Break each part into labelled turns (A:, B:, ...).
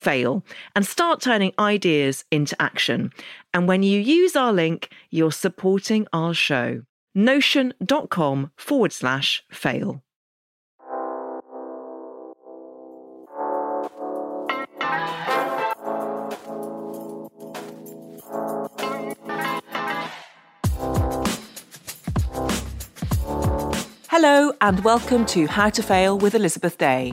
A: fail and start turning ideas into action. And when you use our link, you're supporting our show. Notion.com forward slash fail. Hello, and welcome to How to Fail with Elizabeth Day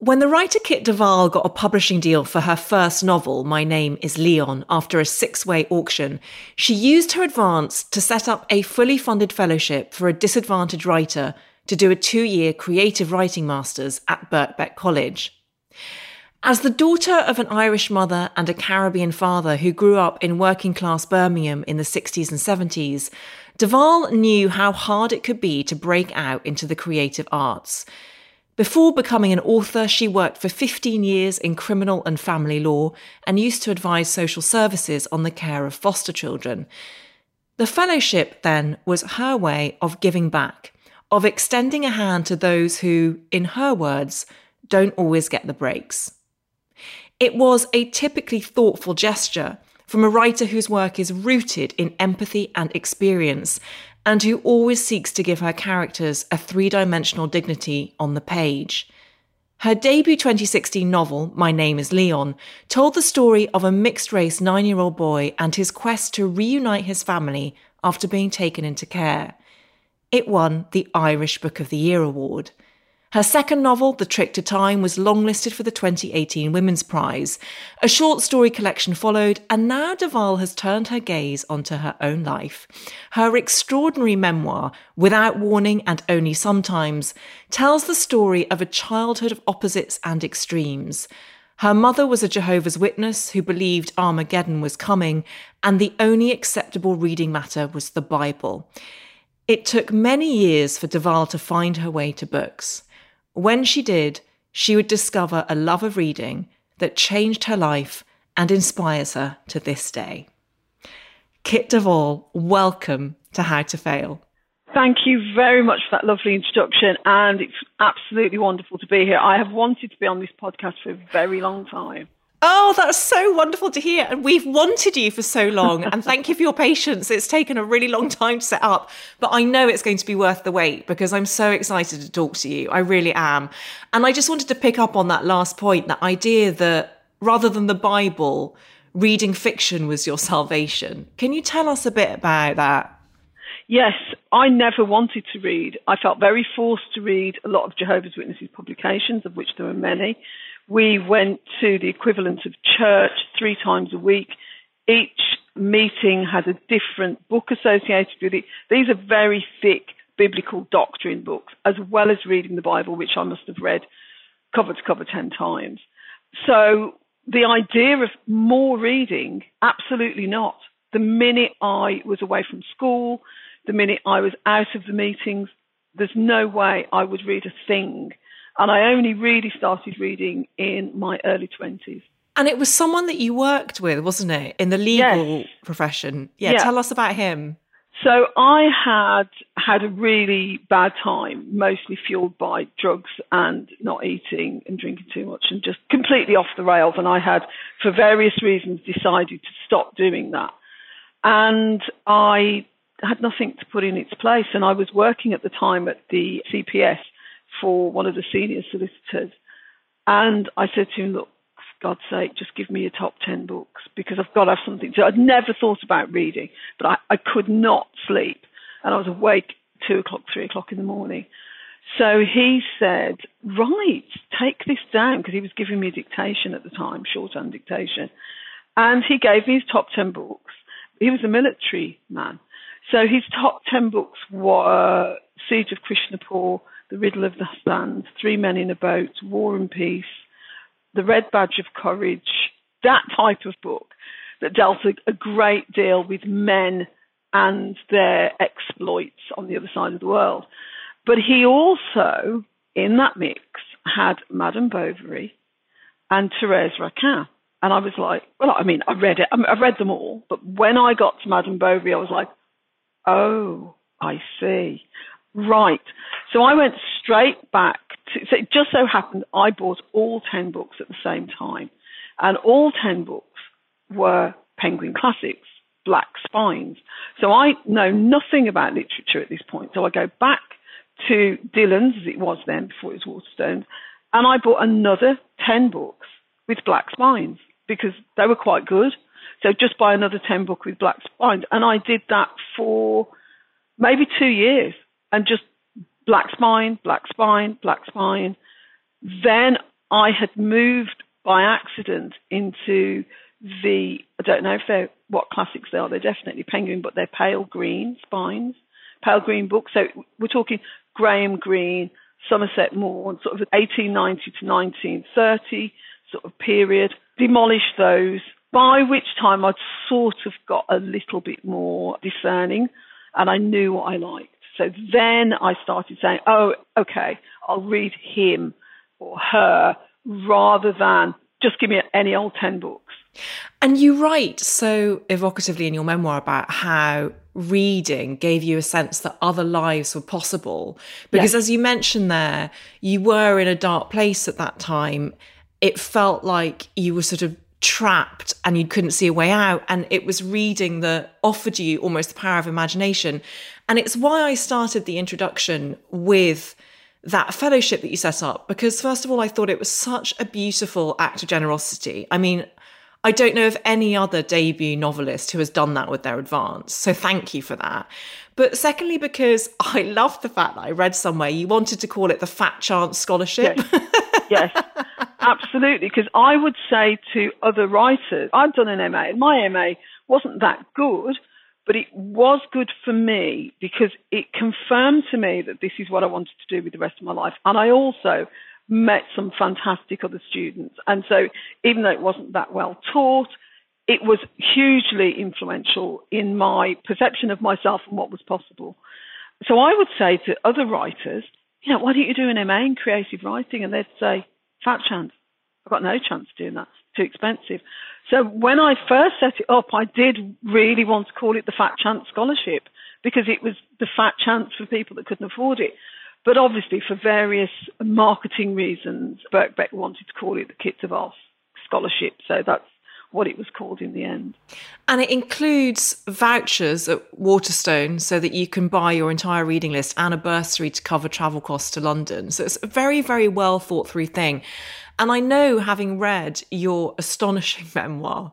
A: When the writer Kit de Waal got a publishing deal for her first novel, My Name is Leon, after a six way auction, she used her advance to set up a fully funded fellowship for a disadvantaged writer to do a two year creative writing master's at Birkbeck College. As the daughter of an Irish mother and a Caribbean father who grew up in working class Birmingham in the 60s and 70s, de Waal knew how hard it could be to break out into the creative arts. Before becoming an author, she worked for 15 years in criminal and family law and used to advise social services on the care of foster children. The fellowship, then, was her way of giving back, of extending a hand to those who, in her words, don't always get the breaks. It was a typically thoughtful gesture from a writer whose work is rooted in empathy and experience and who always seeks to give her characters a three dimensional dignity on the page. Her debut 2016 novel, My Name is Leon, told the story of a mixed race nine year old boy and his quest to reunite his family after being taken into care. It won the Irish Book of the Year award. Her second novel, The Trick to Time, was longlisted for the 2018 Women's Prize. A short story collection followed, and now de Waal has turned her gaze onto her own life. Her extraordinary memoir, Without Warning and Only Sometimes, tells the story of a childhood of opposites and extremes. Her mother was a Jehovah's Witness who believed Armageddon was coming, and the only acceptable reading matter was the Bible. It took many years for de Waal to find her way to books. When she did, she would discover a love of reading that changed her life and inspires her to this day. Kit de Waal, welcome to How to Fail.
B: Thank you very much for that lovely introduction, and it's absolutely wonderful to be here. I have wanted to be on this podcast for a very long time.
A: Oh, that's so wonderful to hear. And we've wanted you for so long. And thank you for your patience. It's taken a really long time to set up, but I know it's going to be worth the wait because I'm so excited to talk to you. I really am. And I just wanted to pick up on that last point that idea that rather than the Bible, reading fiction was your salvation. Can you tell us a bit about that?
B: Yes, I never wanted to read. I felt very forced to read a lot of Jehovah's Witnesses publications, of which there are many we went to the equivalent of church three times a week. Each meeting had a different book associated with it. These are very thick biblical doctrine books, as well as reading the Bible, which I must have read cover to cover 10 times. So the idea of more reading, absolutely not. The minute I was away from school, the minute I was out of the meetings, there's no way I would read a thing and I only really started reading in my early 20s.
A: And it was someone that you worked with, wasn't it, in the legal
B: yes.
A: profession? Yeah, yeah, tell us about him.
B: So I had had a really bad time, mostly fueled by drugs and not eating and drinking too much and just completely off the rails. And I had, for various reasons, decided to stop doing that. And I had nothing to put in its place. And I was working at the time at the CPS for one of the senior solicitors. And I said to him, look, God's sake, just give me your top 10 books because I've got to have something to. I'd never thought about reading, but I, I could not sleep. And I was awake two o'clock, three o'clock in the morning. So he said, right, take this down because he was giving me dictation at the time, shorthand dictation. And he gave me his top 10 books. He was a military man. So his top 10 books were Siege of Krishnapur, The Riddle of the Sand, Three Men in a Boat, War and Peace, The Red Badge of Courage, that type of book that dealt a, great deal with men and their exploits on the other side of the world. But he also, in that mix, had Madame Bovary and Therese Raquin. And I was like, well, I mean, I read it, I have read them all, but when I got to Madame Bovary, I was like, oh, I see. Right. So I went straight back to, so it just so happened I bought all 10 books at the same time. And all 10 books were Penguin Classics, Black Spines. So I know nothing about literature at this point. So I go back to Dillons, as it was then before it was Waterstones, and I bought another 10 books with Black Spines because they were quite good. So just buy another 10 book with Black Spines. And I did that for maybe two years and just black spine, black spine, black spine. Then I had moved by accident into the, I don't know if they're what classics they are, they're definitely penguin, but they're pale green spines, pale green books. So we're talking Graham Greene, Somerset Maugham, sort of 1890 to 1930 sort of period, demolished those, by which time I'd sort of got a little bit more discerning and I knew what I liked. So then I started saying, oh, okay, I'll read him or her rather than just give me any old 10 books.
A: And you write so evocatively in your memoir about how reading gave you a sense that other lives were possible. Because yes. as you mentioned there, you were in a dark place at that time. It felt like you were sort of trapped and you couldn't see a way out. And it was reading that offered you almost the power of imagination. And it's why I started the introduction with that fellowship that you set up, because first of all, I thought it was such a beautiful act of generosity. I mean, I don't know of any other debut novelist who has done that with their advance. So thank you for that. But secondly, because I love the fact that I read somewhere you wanted to call it the Fat Chance Scholarship.
B: Yes, yes absolutely. Because I would say to other writers, I've done an MA, and my MA wasn't that good, but it was good for me because it confirmed to me that this is what I wanted to do with the rest of my life. And I also met some fantastic other students. And so even though it wasn't that well taught, it was hugely influential in my perception of myself and what was possible. So I would say to other writers, you know, why don't you do an MA in creative writing? And they'd say, fat chance. I've got no chance of doing that. It's too expensive. So when I first set it up, I did really want to call it the Fat Chance Scholarship because it was the fat chance for people that couldn't afford it. But obviously, for various marketing reasons, Birkbeck wanted to call it the Kit de Waal Scholarship. So that's what it was called in the end.
A: And it includes vouchers at Waterstone so that you can buy your entire reading list and a bursary to cover travel costs to London. So it's a very, very well thought through thing. And I know, having read your astonishing memoir,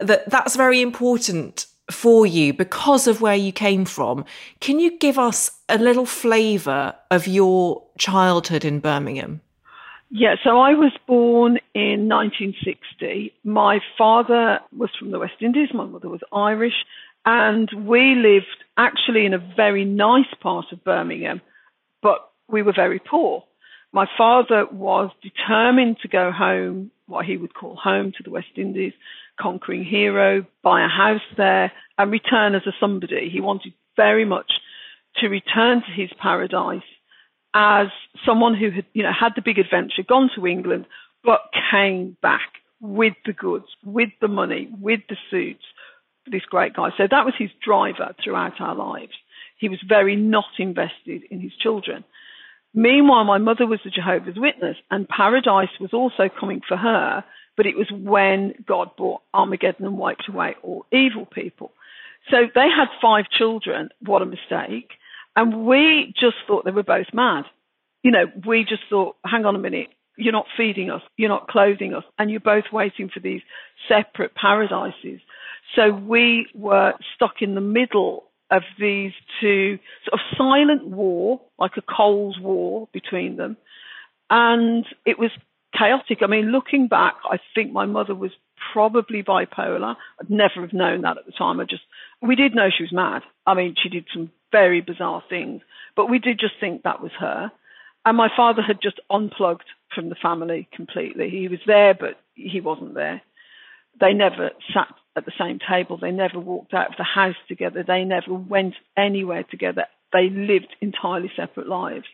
A: that that's very important for you because of where you came from. Can you give us a little flavour of your childhood in Birmingham?
B: Yeah, so I was born in 1960. My father was from the West Indies, my mother was Irish, and we lived actually in a very nice part of Birmingham, but we were very poor. My father was determined to go home, what he would call home to the West Indies, conquering hero, buy a house there, and return as a somebody. He wanted very much to return to his paradise as someone who had, you know, had the big adventure, gone to England, but came back with the goods, with the money, with the suits, this great guy. So that was his driver throughout our lives. He was very not invested in his children. Meanwhile, my mother was a Jehovah's Witness, and paradise was also coming for her, but it was when God brought Armageddon and wiped away all evil people. So they had five children. What a mistake. And we just thought they were both mad. You know, we just thought, hang on a minute, you're not feeding us, you're not clothing us, and you're both waiting for these separate paradises. So we were stuck in the middle of these two sort of silent war, like a Cold War between them. And it was chaotic. I mean, looking back, I think my mother was probably bipolar. I'd never have known that at the time. I just, we did know she was mad. I mean, she did some very bizarre things, but we did just think that was her. And my father had just unplugged from the family completely. He was there, but he wasn't there. They never sat at the same table. They never walked out of the house together. They never went anywhere together. They lived entirely separate lives.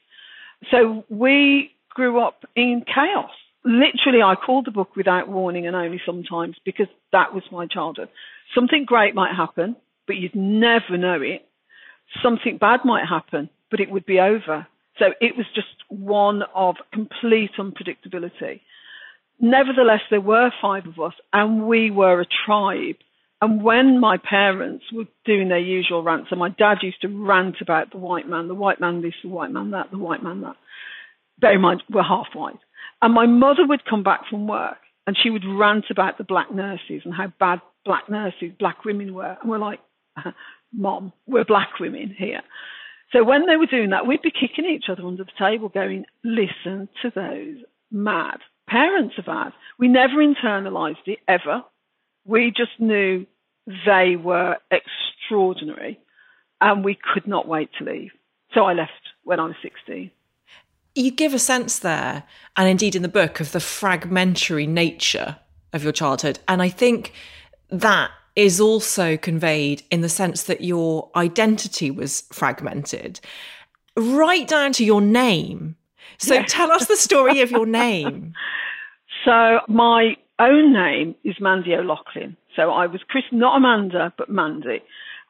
B: So we grew up in chaos. Literally, I called the book without warning and only sometimes because that was my childhood. Something great might happen, but you'd never know it. Something bad might happen, but it would be over. So it was just one of complete unpredictability. Nevertheless, there were five of us, and we were a tribe. And when my parents were doing their usual rants, and my dad used to rant about the white man, the white man this, the white man that, the white man that. Bear in mind, we're half white. And my mother would come back from work and she would rant about the black nurses and how bad black nurses, black women were. And we're like, Mom, we're black women here. So when they were doing that, we'd be kicking each other under the table, going, listen to those mad parents of ours. We never internalized it ever. We just knew they were extraordinary and we could not wait to leave. So I left when I was 16.
A: You give a sense there, and indeed in the book, of the fragmentary nature of your childhood. And I think that is also conveyed in the sense that your identity was fragmented, right down to your name. So yes. tell us the story of your name.
B: So my own name is Mandy O'Loughlin. So I was christened not Amanda, but Mandy.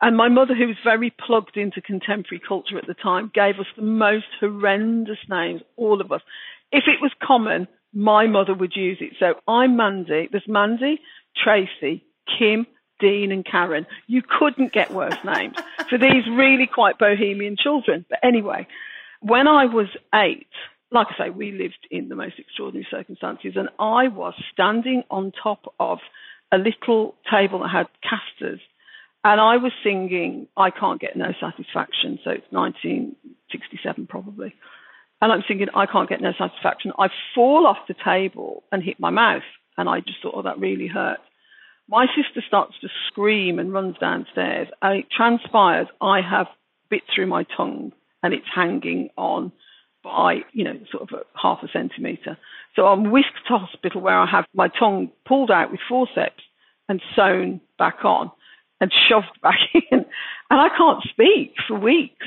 B: And my mother, who was very plugged into contemporary culture at the time, gave us the most horrendous names, all of us. If it was common, my mother would use it. So I'm Mandy. There's Mandy, Tracy, Kim, Dean, and Karen. You couldn't get worse names for these really quite bohemian children. But anyway, when I was eight, like I say, we lived in the most extraordinary circumstances, and I was standing on top of a little table that had casters, and I was singing I Can't Get No Satisfaction, so it's 1967 probably. And I'm singing I can't get no satisfaction. I fall off the table and hit my mouth, and I just thought, oh, that really hurt. My sister starts to scream and runs downstairs, and it transpires I have bit through my tongue, and it's hanging on by, you know, sort of a half a centimetre. So I'm whisked to hospital where I have my tongue pulled out with forceps and sewn back on and shoved back in. And I can't speak for weeks.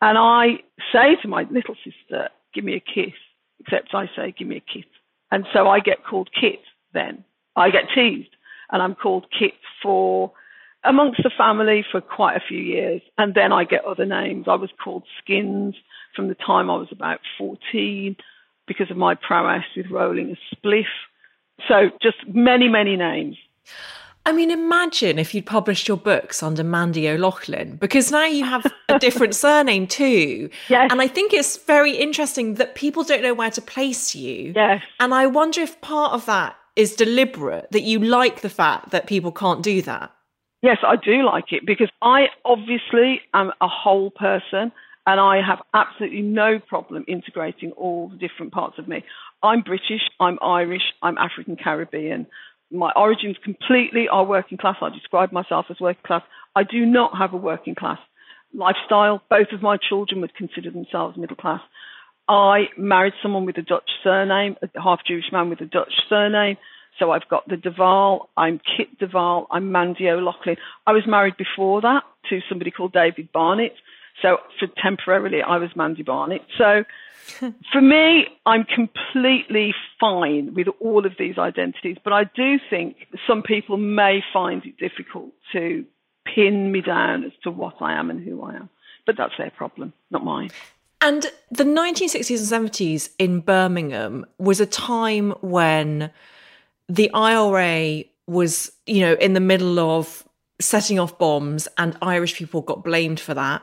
B: And I say to my little sister, give me a kiss, except I say, give me a kiss. And so I get called Kit then. I get teased and I'm called Kit for amongst the family for quite a few years. And then I get other names. I was called Skins from the time I was about 14 because of my prowess with rolling a spliff. So just many, many names.
A: I mean, imagine if you'd published your books under Mandy O'Loughlin, because now you have a different surname too.
B: Yes.
A: And I think it's very interesting that people don't know where to place you.
B: Yes.
A: And I wonder if part of that is deliberate, that you like the fact that people can't do that.
B: Yes, I do like it because I obviously am a whole person and I have absolutely no problem integrating all the different parts of me. I'm British, I'm Irish, I'm African Caribbean. My origins completely are working class. I describe myself as working class. I do not have a working class lifestyle. Both of my children would consider themselves middle class. I married someone with a Dutch surname, a half Jewish man with a Dutch surname. So I've got the de Waal, I'm Kit de Waal, I'm Mandy O'Loughlin. I was married before that to somebody called David Barnett. So for temporarily, I was Mandy Barnett. So for me, I'm completely fine with all of these identities, but I do think some people may find it difficult to pin me down as to what I am and who I am. But that's their problem, not mine.
A: And the 1960s and 70s in Birmingham was a time when the IRA was, you know, in the middle of setting off bombs and Irish people got blamed for that.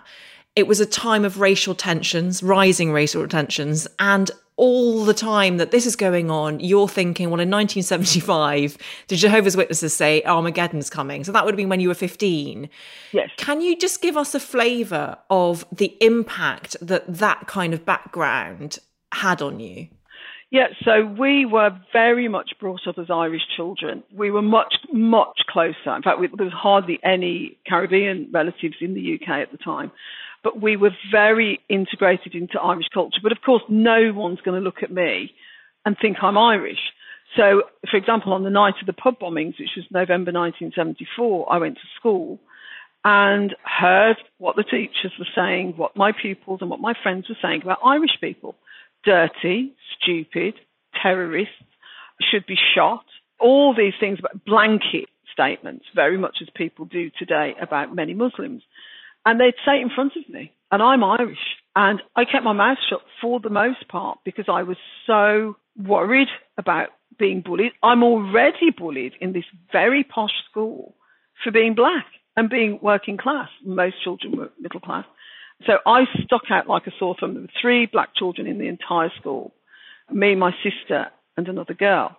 A: It was a time of racial tensions, rising racial tensions, and all the time that this is going on, you're thinking, well, in 1975, the Jehovah's Witnesses say Armageddon's coming. So that would have been when you were 15.
B: Yes.
A: Can you just give us a flavour of the impact that that kind of background had on you?
B: Yeah, so we were very much brought up as Irish children. We were much, much closer. In fact, we, there was hardly any Caribbean relatives in the UK at the time but we were very integrated into Irish culture. But of course, no one's going to look at me and think I'm Irish. So, for example, on the night of the pub bombings, which was November 1974, I went to school and heard what the teachers were saying, what my pupils and what my friends were saying about Irish people. Dirty, stupid, terrorists, should be shot, all these things, but blanket statements, very much as people do today about many Muslims. And they'd say in front of me. And I'm Irish. And I kept my mouth shut for the most part because I was so worried about being bullied. I'm already bullied in this very posh school for being black and being working class. Most children were middle class. So I stuck out like a sore thumb. There were three black children in the entire school me, my sister, and another girl.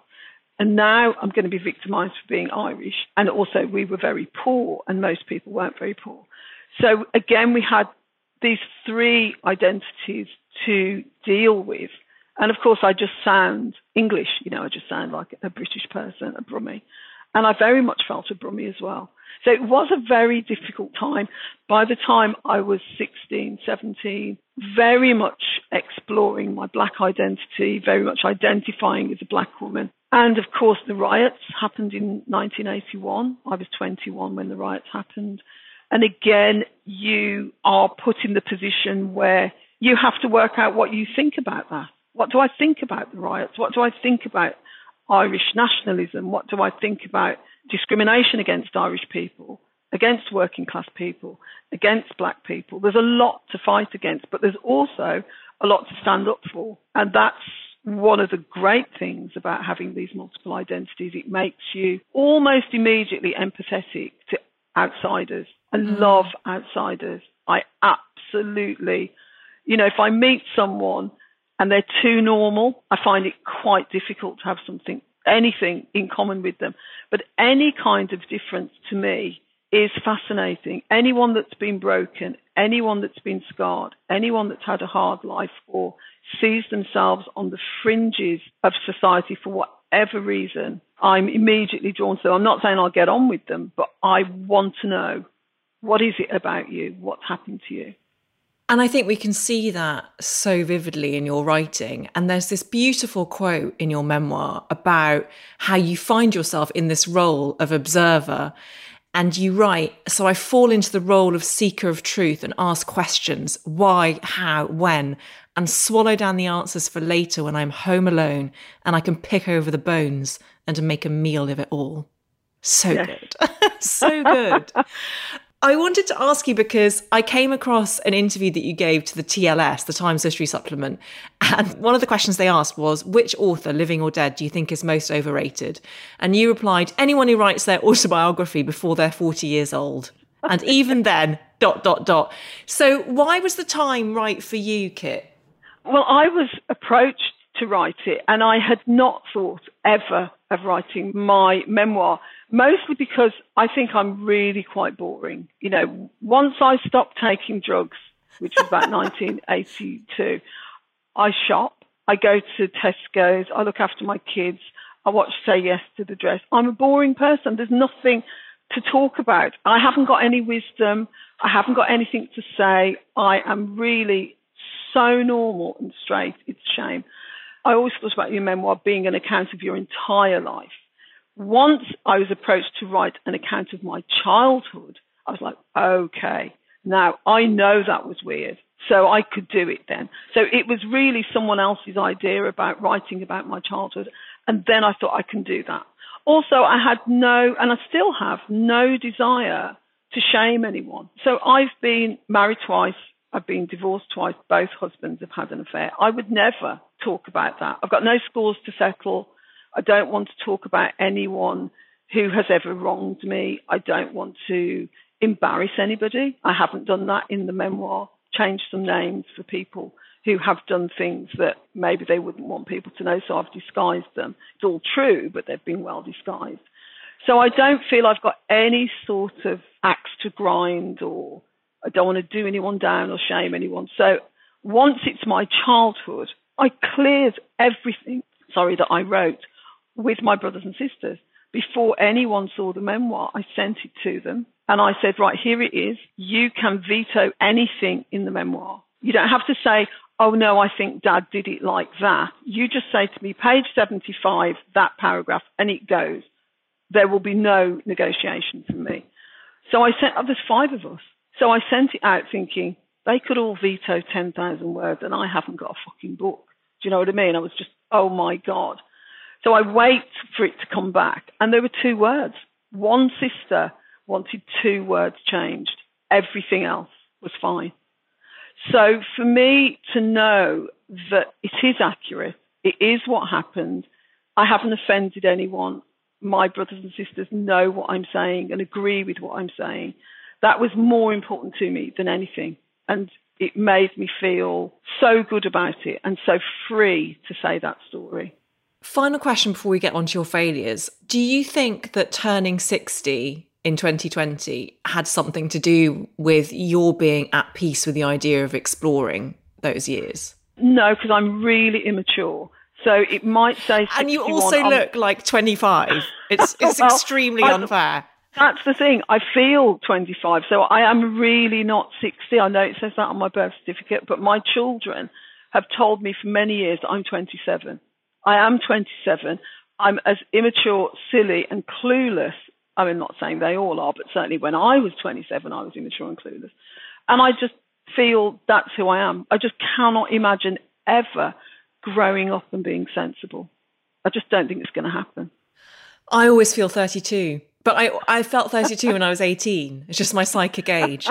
B: And now I'm going to be victimized for being Irish. And also, we were very poor, and most people weren't very poor. So again, we had these three identities to deal with. And of course, I just sound English, you know, I just sound like a British person, a Brummie. And I very much felt a Brummie as well. So it was a very difficult time. By the time I was 16, 17, very much exploring my black identity, very much identifying as a black woman. And of course, the riots happened in 1981. I was 21 when the riots happened. And again, you are put in the position where you have to work out what you think about that. What do I think about the riots? What do I think about Irish nationalism? What do I think about discrimination against Irish people, against working class people, against black people? There's a lot to fight against, but there's also a lot to stand up for. And that's one of the great things about having these multiple identities. It makes you almost immediately empathetic to outsiders. I mm. love outsiders. I absolutely, you know, if I meet someone and they're too normal, I find it quite difficult to have something, anything in common with them. But any kind of difference to me is fascinating. Anyone that's been broken, anyone that's been scarred, anyone that's had a hard life or sees themselves on the fringes of society for whatever reason, I'm immediately drawn to them. I'm not saying I'll get on with them, but I want to know what is it about you? What's happened to you?
A: And I think we can see that so vividly in your writing. And there's this beautiful quote in your memoir about how you find yourself in this role of observer. And you write, so I fall into the role of seeker of truth and ask questions why, how, when, and swallow down the answers for later when I'm home alone and I can pick over the bones and make a meal of it all. So yes. good. so good. I wanted to ask you because I came across an interview that you gave to the TLS, the Times Literary Supplement. And one of the questions they asked was, which author, living or dead, do you think is most overrated? And you replied, anyone who writes their autobiography before they're 40 years old. And even then, dot, dot, dot. So why was the time right for you, Kit?
B: Well, I was approached to write it, and I had not thought ever of writing my memoir, mostly because I think I'm really quite boring. You know, once I stopped taking drugs, which was about 1982, I shop, I go to Tesco's, I look after my kids, I watch Say Yes to the Dress. I'm a boring person. There's nothing to talk about. I haven't got any wisdom. I haven't got anything to say. I am really so normal and straight. It's a shame. I always thought about your memoir being an account of your entire life. Once I was approached to write an account of my childhood, I was like, okay, now I know that was weird. So I could do it then. So it was really someone else's idea about writing about my childhood. And then I thought I can do that. Also, I had no, and I still have no desire to shame anyone. So I've been married twice. I've been divorced twice. Both husbands have had an affair. I would never talk about that. I've got no scores to settle. I don't want to talk about anyone who has ever wronged me. I don't want to embarrass anybody. I haven't done that in the memoir. Changed some names for people who have done things that maybe they wouldn't want people to know, so I've disguised them. It's all true, but they've been well disguised. So I don't feel I've got any sort of axe to grind or I don't want to do anyone down or shame anyone. So once it's my childhood, I cleared everything, sorry, that I wrote with my brothers and sisters. Before anyone saw the memoir, I sent it to them and I said, right, here it is. You can veto anything in the memoir. You don't have to say, oh no, I think dad did it like that. You just say to me, page 75, that paragraph, and it goes. There will be no negotiation from me. So I sent, oh, there's five of us. So I sent it out thinking they could all veto 10,000 words and I haven't got a fucking book. Do you know what I mean? I was just, oh my God. So I wait for it to come back. And there were two words. One sister wanted two words changed. Everything else was fine. So for me to know that it is accurate, it is what happened, I haven't offended anyone. My brothers and sisters know what I'm saying and agree with what I'm saying. That was more important to me than anything. And it made me feel so good about it and so free to say that story.
A: Final question before we get on to your failures. Do you think that turning 60 in 2020 had something to do with your being at peace with the idea of exploring those years?
B: No, because I'm really immature. So it might say.
A: And you also look like 25. It's it's well, extremely I, unfair.
B: That's the thing. I feel 25, so I am really not 60. I know it says that on my birth certificate, but my children have told me for many years that I'm 27. I am 27. I'm as immature, silly, and clueless I mean, not saying they all are, but certainly when I was 27, I was immature and clueless. And I just feel that's who I am. I just cannot imagine ever growing up and being sensible. I just don't think it's going to happen.
A: I always feel 32. But I, I felt 32 when I was 18. It's just my psychic age.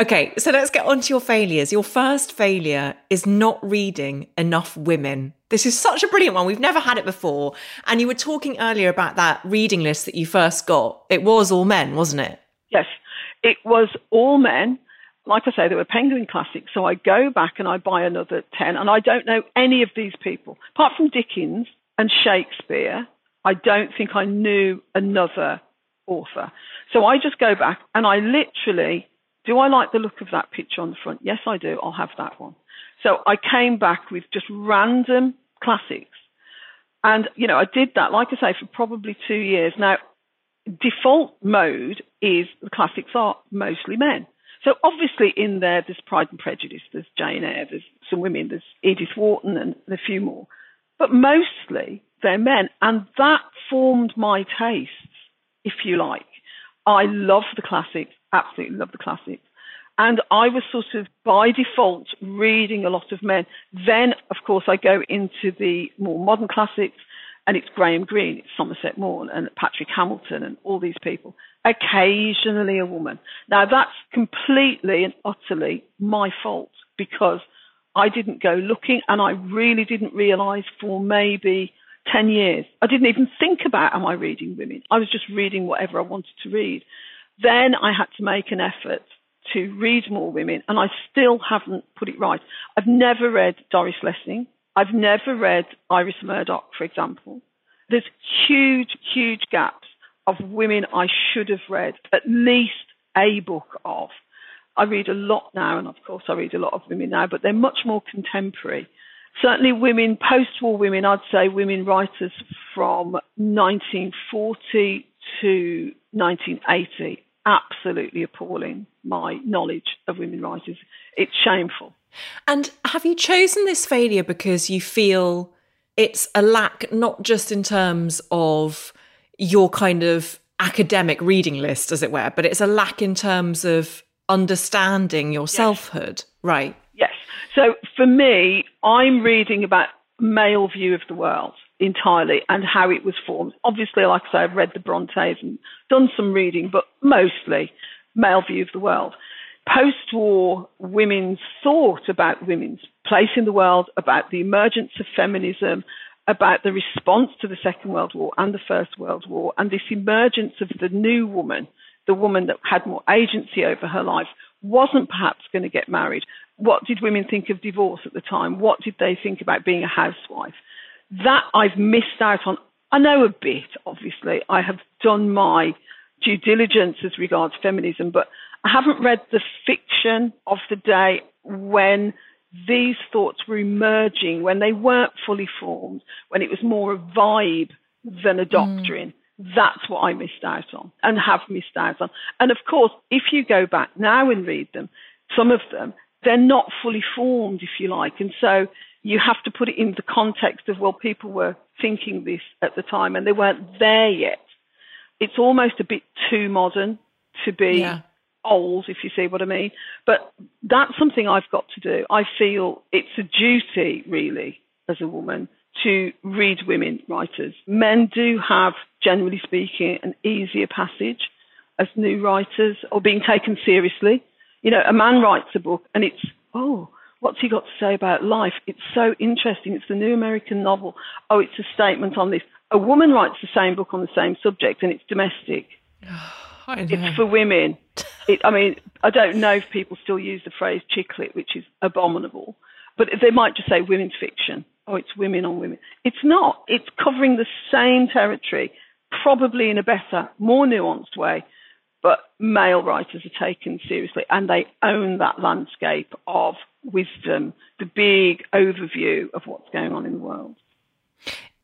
A: Okay, so let's get on to your failures. Your first failure is not reading enough women. This is such a brilliant one. We've never had it before. And you were talking earlier about that reading list that you first got. It was all men, wasn't it?
B: Yes, it was all men. Like I say, they were Penguin Classics. So I go back and I buy another 10. And I don't know any of these people. Apart from Dickens and Shakespeare, I don't think I knew another author. So I just go back and I literally, do I like the look of that picture on the front? Yes, I do. I'll have that one. So I came back with just random classics. And, you know, I did that, like I say, for probably two years. Now, default mode is the classics are mostly men. So obviously in there, there's Pride and Prejudice, there's Jane Eyre, there's some women, there's Edith Wharton and a few more. But mostly they're men. And that formed my taste if you like. I love the classics, absolutely love the classics. And I was sort of by default reading a lot of men. Then, of course, I go into the more modern classics, and it's Graham Greene, it's Somerset Maugham, and Patrick Hamilton, and all these people. Occasionally a woman. Now, that's completely and utterly my fault because I didn't go looking, and I really didn't realize for maybe 10 years. I didn't even think about am I reading women. I was just reading whatever I wanted to read. Then I had to make an effort to read more women, and I still haven't put it right. I've never read Doris Lessing. I've never read Iris Murdoch, for example. There's huge, huge gaps of women I should have read at least a book of. I read a lot now, and of course I read a lot of women now, but they're much more contemporary certainly women, post-war women, I'd say women writers from 1940 to 1980. Absolutely appalling, my knowledge of women writers. It's shameful.
A: And have you chosen this failure because you feel it's a lack, not just in terms of your kind of academic reading list, as it were, but it's a lack in terms of understanding your yes. selfhood, right?
B: Yes. So for me, I'm reading about male view of the world entirely and how it was formed. Obviously, like I say, I've read the Brontes and done some reading, but mostly male view of the world. Post war women's thought about women's place in the world, about the emergence of feminism, about the response to the Second World War and the First World War, and this emergence of the new woman, the woman that had more agency over her life, wasn't perhaps going to get married. What did women think of divorce at the time? What did they think about being a housewife? That I've missed out on. I know a bit, obviously. I have done my due diligence as regards feminism, but I haven't read the fiction of the day when these thoughts were emerging when they weren't fully formed, when it was more a vibe than a mm. doctrine. Mm. That's what I missed out on and have missed out on. And of course, if you go back now and read them, some of them, they're not fully formed, if you like. And so you have to put it in the context of, well, people were thinking this at the time and they weren't there yet. It's almost a bit too modern to be yeah old, if you see what I mean. But that's something I've got to do. I feel it's a duty, really, as a woman, to read women writers. Men do have, generally speaking, an easier passage as new writers or being taken seriously. You know, a man writes a book and it's, oh, what's he got to say about life? It's so interesting. It's the new American novel. Oh, it's a statement on this. A woman writes the same book on the same subject and it's domestic. it's for women. It, I mean, I don't know if people still use the phrase chicklit, which is abominable, but they might just say women's fiction. Oh, it's women on women. It's not. It's covering the same territory, probably in a better, more nuanced way, but male writers are taken seriously and they own that landscape of wisdom, the big overview of what's going on in the world.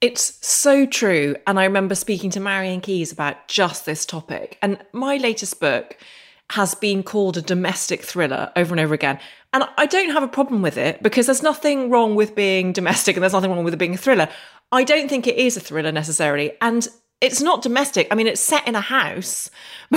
A: It's so true. And I remember speaking to Marian Keyes about just this topic. And my latest book has been called a domestic thriller over and over again. And I don't have a problem with it because there's nothing wrong with being domestic and there's nothing wrong with it being a thriller. I don't think it is a thriller necessarily. And it's not domestic. I mean, it's set in a house.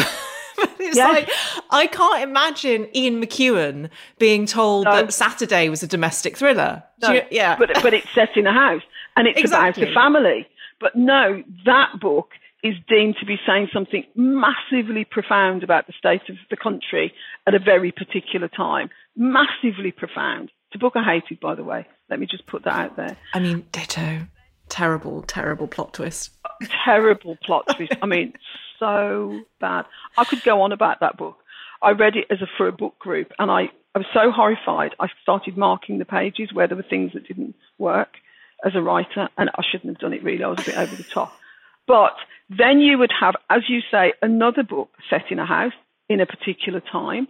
A: it's yes. like I can't imagine Ian McEwan being told no. that Saturday was a domestic thriller.
B: No, you, yeah, but but it's set in a house and it's exactly. about a family. But no, that book is deemed to be saying something massively profound about the state of the country at a very particular time. Massively profound. It's a book I hated, by the way. Let me just put that out there.
A: I mean, ditto. Terrible, terrible plot twist.
B: Terrible plot twist. I mean, so bad. I could go on about that book. I read it as a for a book group, and I, I was so horrified. I started marking the pages where there were things that didn't work as a writer, and I shouldn't have done it really. I was a bit over the top. But then you would have, as you say, another book set in a house in a particular time,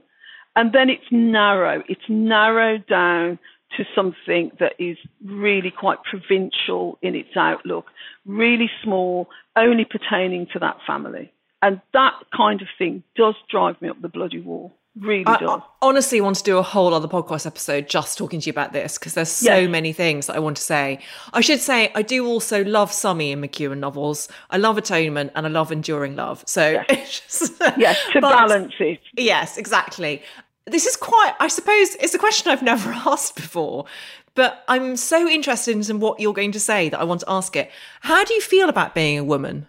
B: and then it's narrow. It's narrowed down to something that is really quite provincial in its outlook, really small, only pertaining to that family. And that kind of thing does drive me up the bloody wall. Really I, does. I
A: honestly want to do a whole other podcast episode just talking to you about this because there's so yes. many things that I want to say. I should say I do also love some Ian McEwan novels. I love Atonement and I love Enduring Love. So
B: yes, just, yes to balance it.
A: Yes, exactly. This is quite. I suppose it's a question I've never asked before, but I'm so interested in what you're going to say that I want to ask it. How do you feel about being a woman?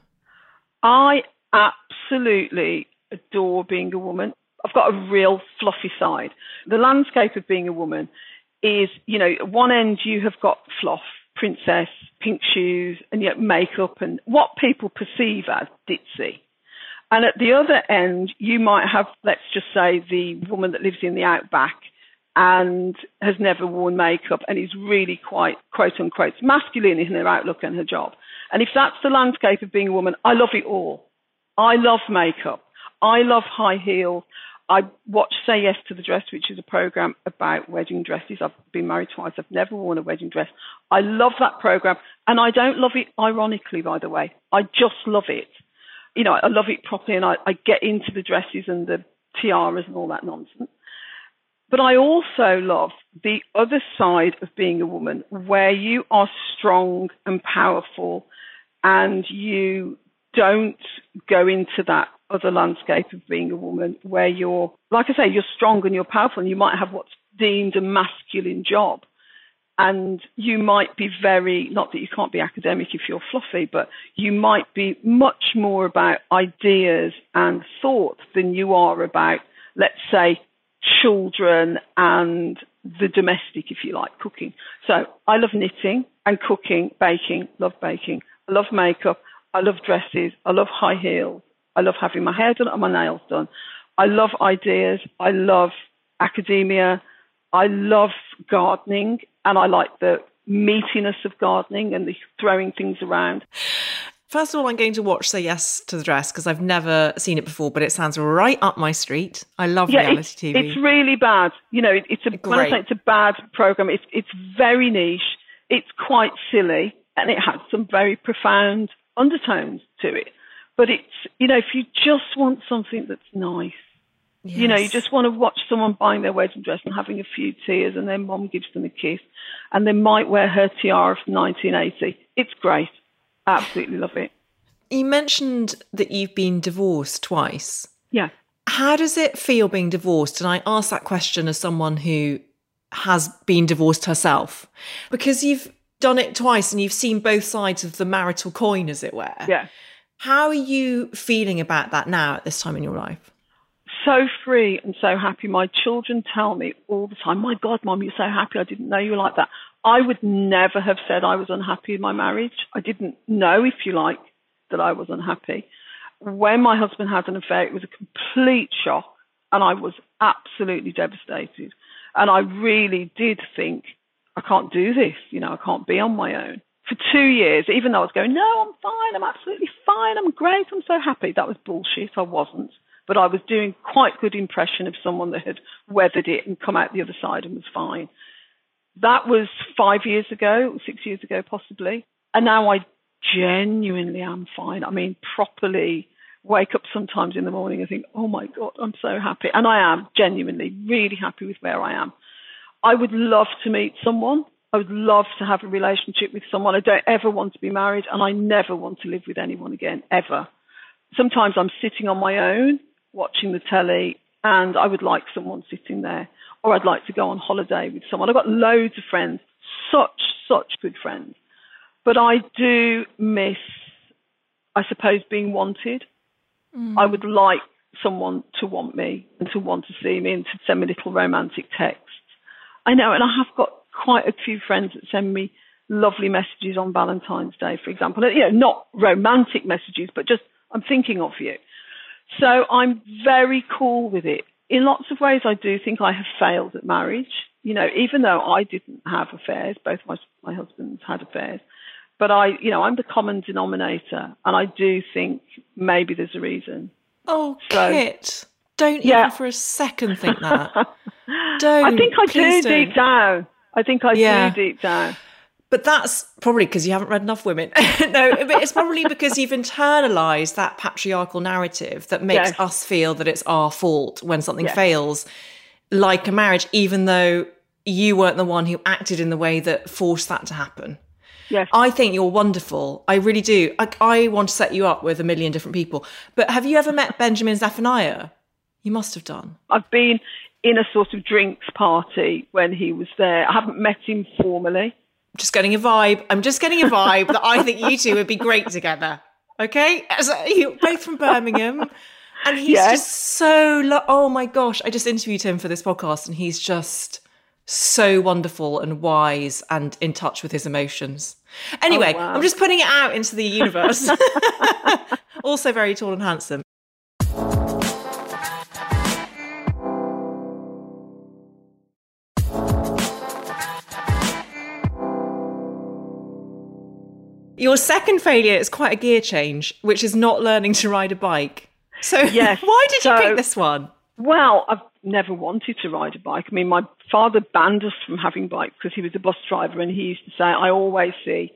B: I absolutely adore being a woman. I've got a real fluffy side. The landscape of being a woman is, you know, at one end you have got fluff, princess, pink shoes, and yet makeup and what people perceive as ditzy. And at the other end, you might have, let's just say, the woman that lives in the outback and has never worn makeup and is really quite, quote unquote, masculine in her outlook and her job. And if that's the landscape of being a woman, I love it all. I love makeup. I love high heels. I watch Say Yes to the Dress, which is a program about wedding dresses. I've been married twice. I've never worn a wedding dress. I love that program. And I don't love it ironically, by the way. I just love it. You know, I love it properly and I, I get into the dresses and the tiaras and all that nonsense. But I also love the other side of being a woman where you are strong and powerful and you don't go into that other landscape of being a woman where you're, like I say, you're strong and you're powerful and you might have what's deemed a masculine job. And you might be very, not that you can't be academic if you're fluffy, but you might be much more about ideas and thoughts than you are about, let's say, children and the domestic, if you like, cooking. So I love knitting and cooking, baking, love baking. I love makeup. I love dresses. I love high heels. I love having my hair done and my nails done. I love ideas. I love academia. I love gardening and I like the meatiness of gardening and the throwing things around.
A: First of all, I'm going to watch Say Yes to the Dress because I've never seen it before, but it sounds right up my street. I love
B: yeah,
A: reality
B: it's,
A: TV.
B: It's really bad. You know, it, it's a when I say it's a bad program. It's it's very niche. It's quite silly, and it has some very profound undertones to it. But it's you know, if you just want something that's nice, Yes. You know, you just want to watch someone buying their wedding dress and having a few tears, and their mom gives them a kiss, and they might wear her tiara from 1980. It's great. Absolutely love it.
A: You mentioned that you've been divorced twice.
B: Yeah.
A: How does it feel being divorced? And I ask that question as someone who has been divorced herself because you've done it twice and you've seen both sides of the marital coin, as it were.
B: Yeah.
A: How are you feeling about that now at this time in your life?
B: So free and so happy. My children tell me all the time, My God, mom, you're so happy. I didn't know you were like that. I would never have said I was unhappy in my marriage. I didn't know, if you like, that I was unhappy. When my husband had an affair, it was a complete shock and I was absolutely devastated. And I really did think, I can't do this. You know, I can't be on my own. For two years, even though I was going, no, I'm fine, I'm absolutely fine, I'm great, I'm so happy. That was bullshit. I wasn't but I was doing quite good impression of someone that had weathered it and come out the other side and was fine. That was five years ago, six years ago, possibly. And now I genuinely am fine. I mean, properly wake up sometimes in the morning and think, oh my God, I'm so happy. And I am genuinely really happy with where I am. I would love to meet someone. I would love to have a relationship with someone. I don't ever want to be married and I never want to live with anyone again, ever. Sometimes I'm sitting on my own watching the telly and I would like someone sitting there or I'd like to go on holiday with someone. I've got loads of friends, such, such good friends. But I do miss, I suppose, being wanted. Mm. I would like someone to want me and to want to see me and to send me little romantic texts. I know, and I have got quite a few friends that send me lovely messages on Valentine's Day, for example. You know, not romantic messages, but just, I'm thinking of you. So I'm very cool with it. In lots of ways, I do think I have failed at marriage. You know, even though I didn't have affairs, both my my husbands had affairs, but I, you know, I'm the common denominator, and I do think maybe there's a reason.
A: Oh, so, Kit, don't yeah. even for a second think that. don't.
B: I think I do don't. deep down. I think I yeah. do deep down.
A: But that's probably because you haven't read enough women. no, but it's probably because you've internalized that patriarchal narrative that makes yes. us feel that it's our fault when something yes. fails, like a marriage, even though you weren't the one who acted in the way that forced that to happen.
B: Yes.
A: I think you're wonderful. I really do. I, I want to set you up with a million different people. But have you ever met Benjamin Zephaniah? You must have done.
B: I've been in a sort of drinks party when he was there. I haven't met him formally
A: just getting a vibe. I'm just getting a vibe that I think you two would be great together. Okay, As, you both from Birmingham, and he's yes. just so. Lo- oh my gosh! I just interviewed him for this podcast, and he's just so wonderful and wise and in touch with his emotions. Anyway, oh, wow. I'm just putting it out into the universe. also very tall and handsome. Your second failure is quite a gear change, which is not learning to ride a bike. So, yes, why did so, you pick this one?
B: Well, I've never wanted to ride a bike. I mean, my father banned us from having bikes because he was a bus driver and he used to say, I always see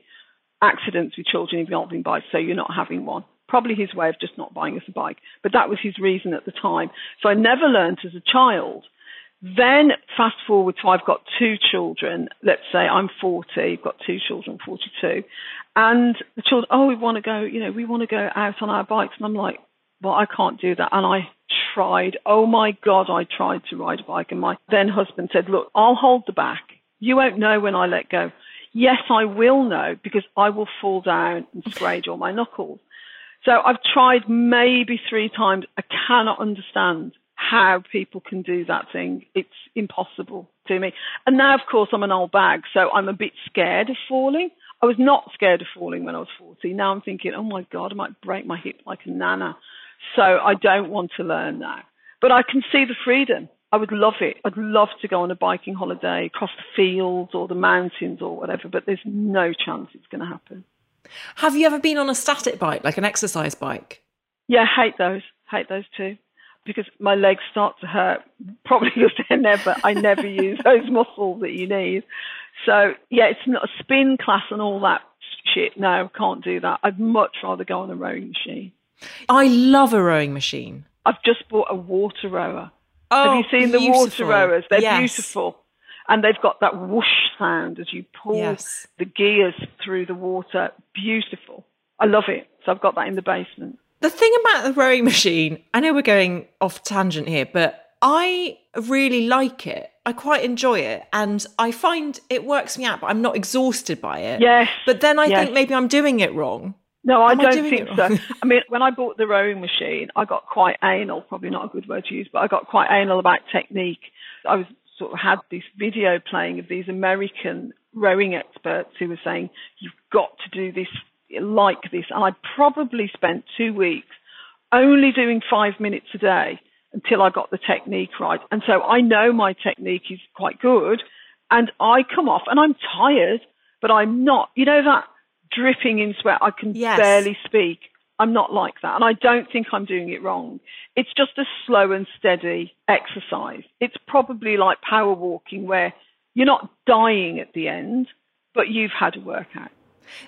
B: accidents with children involving bikes, so you're not having one. Probably his way of just not buying us a bike, but that was his reason at the time. So I never learned as a child. Then fast forward to I've got two children. Let's say I'm 40, I've got two children, 42. And the children, oh, we want to go, you know, we want to go out on our bikes. And I'm like, well, I can't do that. And I tried. Oh my God, I tried to ride a bike. And my then husband said, look, I'll hold the back. You won't know when I let go. Yes, I will know because I will fall down and scratch all my knuckles. So I've tried maybe three times. I cannot understand how people can do that thing. It's impossible to me. And now, of course, I'm an old bag, so I'm a bit scared of falling. I was not scared of falling when I was 40. Now I'm thinking, oh my God, I might break my hip like a nana. So I don't want to learn now. But I can see the freedom. I would love it. I'd love to go on a biking holiday across the fields or the mountains or whatever, but there's no chance it's going to happen.
A: Have you ever been on a static bike, like an exercise bike?
B: Yeah, hate those. Hate those too. Because my legs start to hurt, probably because they're never, I never use those muscles that you need. So yeah, it's not a spin class and all that shit. No, can't do that. I'd much rather go on a rowing machine.
A: I love a rowing machine.
B: I've just bought a water rower.
A: Oh,
B: Have you seen
A: beautiful.
B: the water rowers? They're
A: yes.
B: beautiful. And they've got that whoosh sound as you pull
A: Yes.
B: the gears through the water. Beautiful. I love it. So I've got that in the basement.
A: The thing about the rowing machine, I know we're going off tangent here, but I really like it. I quite enjoy it and I find it works me out, but I'm not exhausted by it.
B: Yes.
A: But then I
B: yes.
A: think maybe I'm doing it wrong.
B: No, I
A: Am
B: don't
A: doing
B: think so. I mean, when I bought the rowing machine, I got quite anal, probably not a good word to use, but I got quite anal about technique. I was sort of had this video playing of these American rowing experts who were saying, you've got to do this like this. And I probably spent two weeks only doing five minutes a day until I got the technique right. And so I know my technique is quite good and I come off and I'm tired, but I'm not, you know, that dripping in sweat. I can
A: Yes.
B: barely speak. I'm not like that. And I don't think I'm doing it wrong. It's just a slow and steady exercise. It's probably like power walking where you're not dying at the end, but you've had a workout.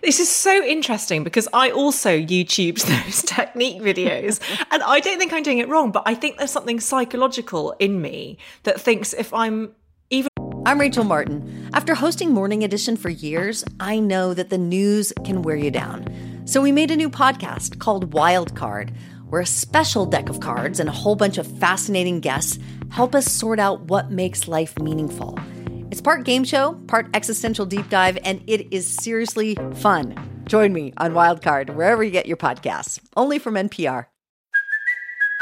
A: This is so interesting because I also YouTubed those technique videos and I don't think I'm doing it wrong, but I think there's something psychological in me that thinks if I'm even
C: I'm Rachel Martin. After hosting Morning Edition for years, I know that the news can wear you down. So we made a new podcast called Wild Card, where a special deck of cards and a whole bunch of fascinating guests help us sort out what makes life meaningful. It's part game show, part existential deep dive, and it is seriously fun. Join me on Wildcard, wherever you get your podcasts, only from NPR.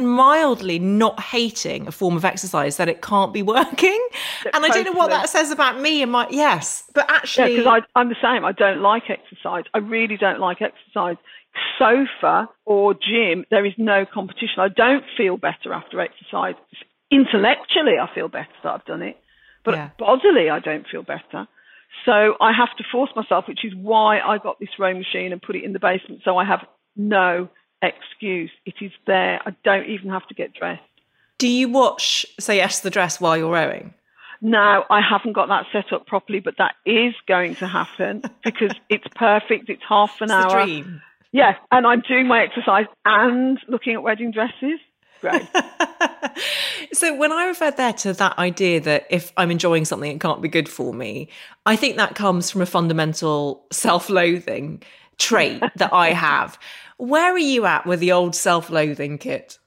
A: Mildly not hating a form of exercise that it can't be working. And I don't know what that says about me and my yes, but actually
B: because I'm the same. I don't like exercise. I really don't like exercise. Sofa or gym, there is no competition. I don't feel better after exercise. Intellectually, I feel better that I've done it, but
A: Yeah.
B: bodily, I don't feel better. So I have to force myself, which is why I got this rowing machine and put it in the basement. So I have no excuse. It is there. I don't even have to get dressed.
A: do you watch Say Yes to the Dress while you're rowing?
B: No, I haven't got that set up properly, but that is going to happen because it's perfect. It's half an
A: It's
B: hour.
A: dream.
B: Yeah, and I'm doing my exercise and looking at wedding dresses. Great.
A: So when I referred there to that idea that if I'm enjoying something, it can't be good for me, I think that comes from a fundamental self-loathing trait that I have. Where are you at with the old self-loathing Kit?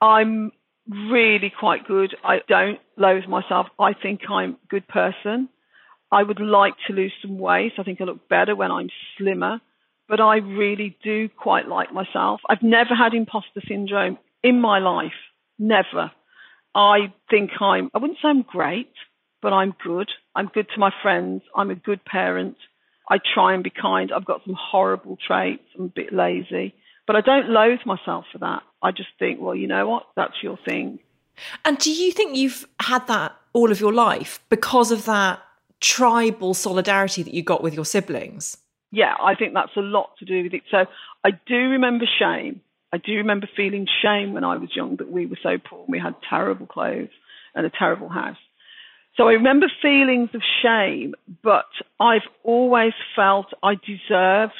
B: I'm really quite good. I don't loathe myself. I think I'm a good person. I would like to lose some weight. I think I look better when I'm slimmer, but I really do quite like myself. I've never had imposter syndrome in my life. Never. I think I'm, I wouldn't say I'm great, but I'm good. I'm good to my friends. I'm a good parent. I try and be kind. I've got some horrible traits. I'm a bit lazy, but I don't loathe myself for that. I just think, well, you know what? That's your thing.
A: And do you think you've had that all of your life because of that tribal solidarity that you got with your siblings?
B: Yeah, I think that's a lot to do with it. So I do remember shame. I do remember feeling shame when I was young that we were so poor and we had terrible clothes and a terrible house. So I remember feelings of shame, but I've always felt I deserved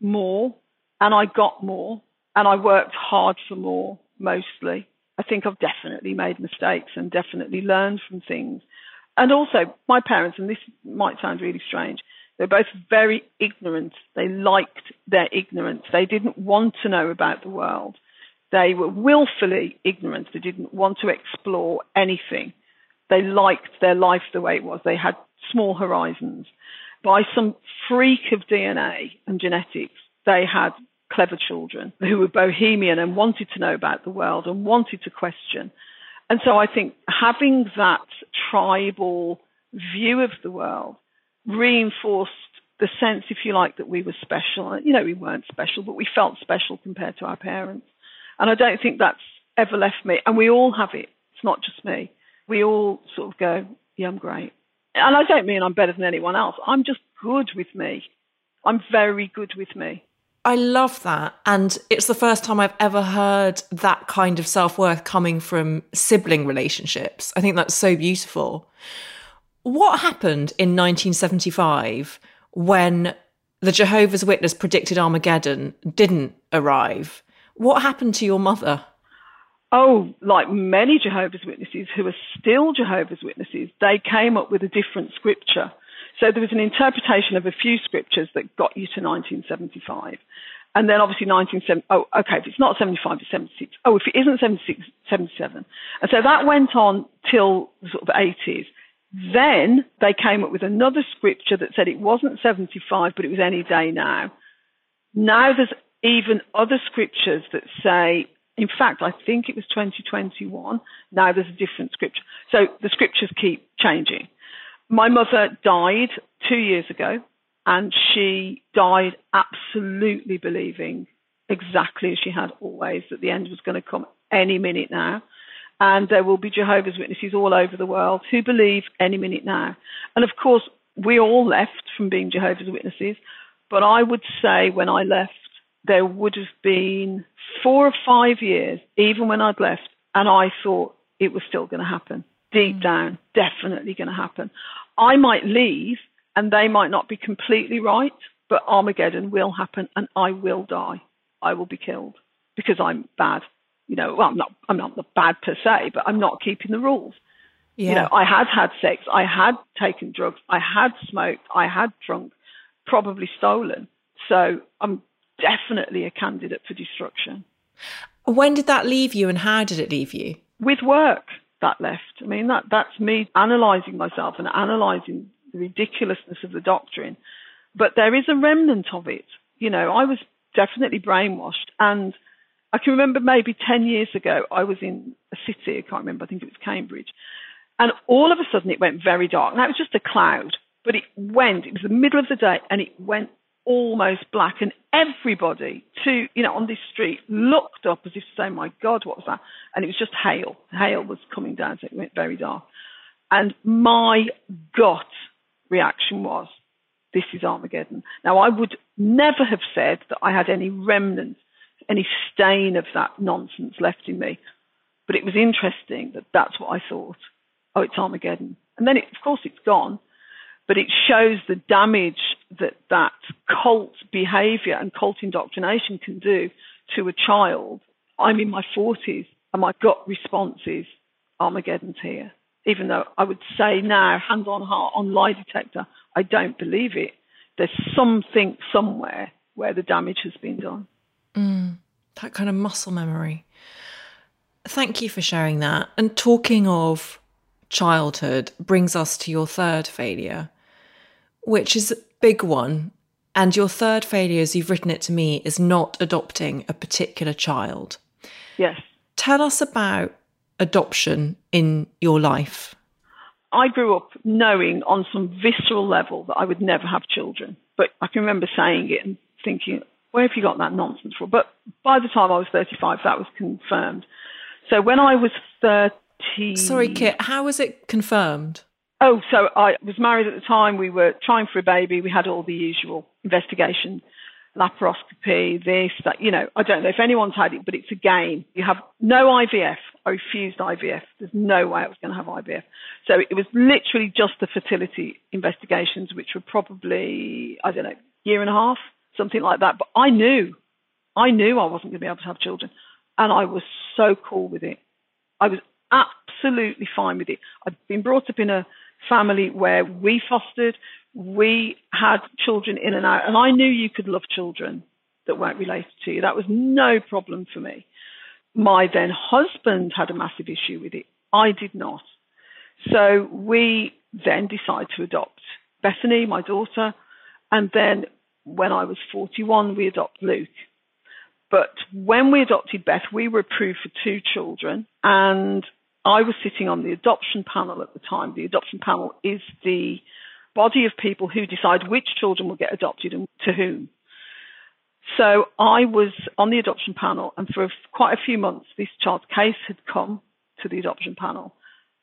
B: more and I got more and I worked hard for more mostly. I think I've definitely made mistakes and definitely learned from things. And also, my parents, and this might sound really strange, they're both very ignorant. They liked their ignorance. They didn't want to know about the world. They were willfully ignorant. They didn't want to explore anything. They liked their life the way it was. They had small horizons. By some freak of DNA and genetics, they had clever children who were bohemian and wanted to know about the world and wanted to question. And so I think having that tribal view of the world reinforced the sense, if you like, that we were special. You know, we weren't special, but we felt special compared to our parents. And I don't think that's ever left me. And we all have it. It's not just me. We all sort of go, yeah, I'm great. And I don't mean I'm better than anyone else. I'm just good with me. I'm very good with me.
A: I love that. And it's the first time I've ever heard that kind of self worth coming from sibling relationships. I think that's so beautiful. What happened in 1975 when the Jehovah's Witness predicted Armageddon didn't arrive? What happened to your mother?
B: Oh, like many Jehovah's Witnesses who are still Jehovah's Witnesses, they came up with a different scripture. So there was an interpretation of a few scriptures that got you to 1975. And then obviously 1970, oh, okay, if it's not 75, it's 76. Oh, if it isn't 76, 77. And so that went on till the sort of 80s. Then they came up with another scripture that said it wasn't 75, but it was any day now. Now there's even other scriptures that say, in fact, I think it was 2021. Now there's a different scripture. So the scriptures keep changing. My mother died two years ago, and she died absolutely believing exactly as she had always that the end was going to come any minute now. And there will be Jehovah's Witnesses all over the world who believe any minute now. And of course, we all left from being Jehovah's Witnesses, but I would say when I left, there would have been four or five years, even when I'd left, and I thought it was still going to happen. Deep mm. down, definitely going to happen. I might leave and they might not be completely right, but Armageddon will happen and I will die. I will be killed because I'm bad. You know, well, I'm not, I'm not the bad per se, but I'm not keeping the rules. Yeah. You know, I had had sex, I had taken drugs, I had smoked, I had drunk, probably stolen. So I'm definitely a candidate for destruction.
A: When did that leave you and how did it leave you?
B: With work that left. I mean, that, that's me analysing myself and analysing the ridiculousness of the doctrine. But there is a remnant of it. You know, I was definitely brainwashed. And I can remember maybe 10 years ago, I was in a city, I can't remember, I think it was Cambridge. And all of a sudden it went very dark. Now it was just a cloud, but it went, it was the middle of the day and it went almost black. And everybody to, you know, on this street looked up as if to say, my God, what was that? And it was just hail. Hail was coming down, so it went very dark. And my gut reaction was, this is Armageddon. Now, I would never have said that I had any remnant, any stain of that nonsense left in me. But it was interesting that that's what I thought. Oh, it's Armageddon. And then, it, of course, it's gone. But it shows the damage that that cult behavior and cult indoctrination can do to a child. I'm in my 40s and my gut response is Armageddon's here. Even though I would say now, hands on heart, on lie detector, I don't believe it. There's something somewhere where the damage has been done.
A: Mm, that kind of muscle memory. Thank you for sharing that. And talking of childhood brings us to your third failure, which is big one. And your third failure, as you've written it to me, is not adopting a particular child.
B: Yes.
A: Tell us about adoption in your life.
B: I grew up knowing on some visceral level that I would never have children. But I can remember saying it and thinking, where have you got that nonsense from? But by the time I was 35, that was confirmed. So when I was 30.
A: Sorry, Kit, how was it confirmed?
B: Oh, so I was married at the time. We were trying for a baby. We had all the usual investigation. laparoscopy, this, that, you know, I don't know if anyone's had it, but it's a game. You have no IVF. I refused IVF. There's no way I was going to have IVF. So it was literally just the fertility investigations, which were probably, I don't know, year and a half, something like that. But I knew, I knew I wasn't going to be able to have children. And I was so cool with it. I was absolutely fine with it. I'd been brought up in a family where we fostered, we had children in and out, and I knew you could love children that weren't related to you. That was no problem for me. My then husband had a massive issue with it. I did not. So we then decided to adopt Bethany, my daughter, and then when I was 41, we adopted Luke. But when we adopted Beth, we were approved for two children, and I was sitting on the adoption panel at the time. The adoption panel is the body of people who decide which children will get adopted and to whom. So I was on the adoption panel, and for quite a few months, this child's case had come to the adoption panel.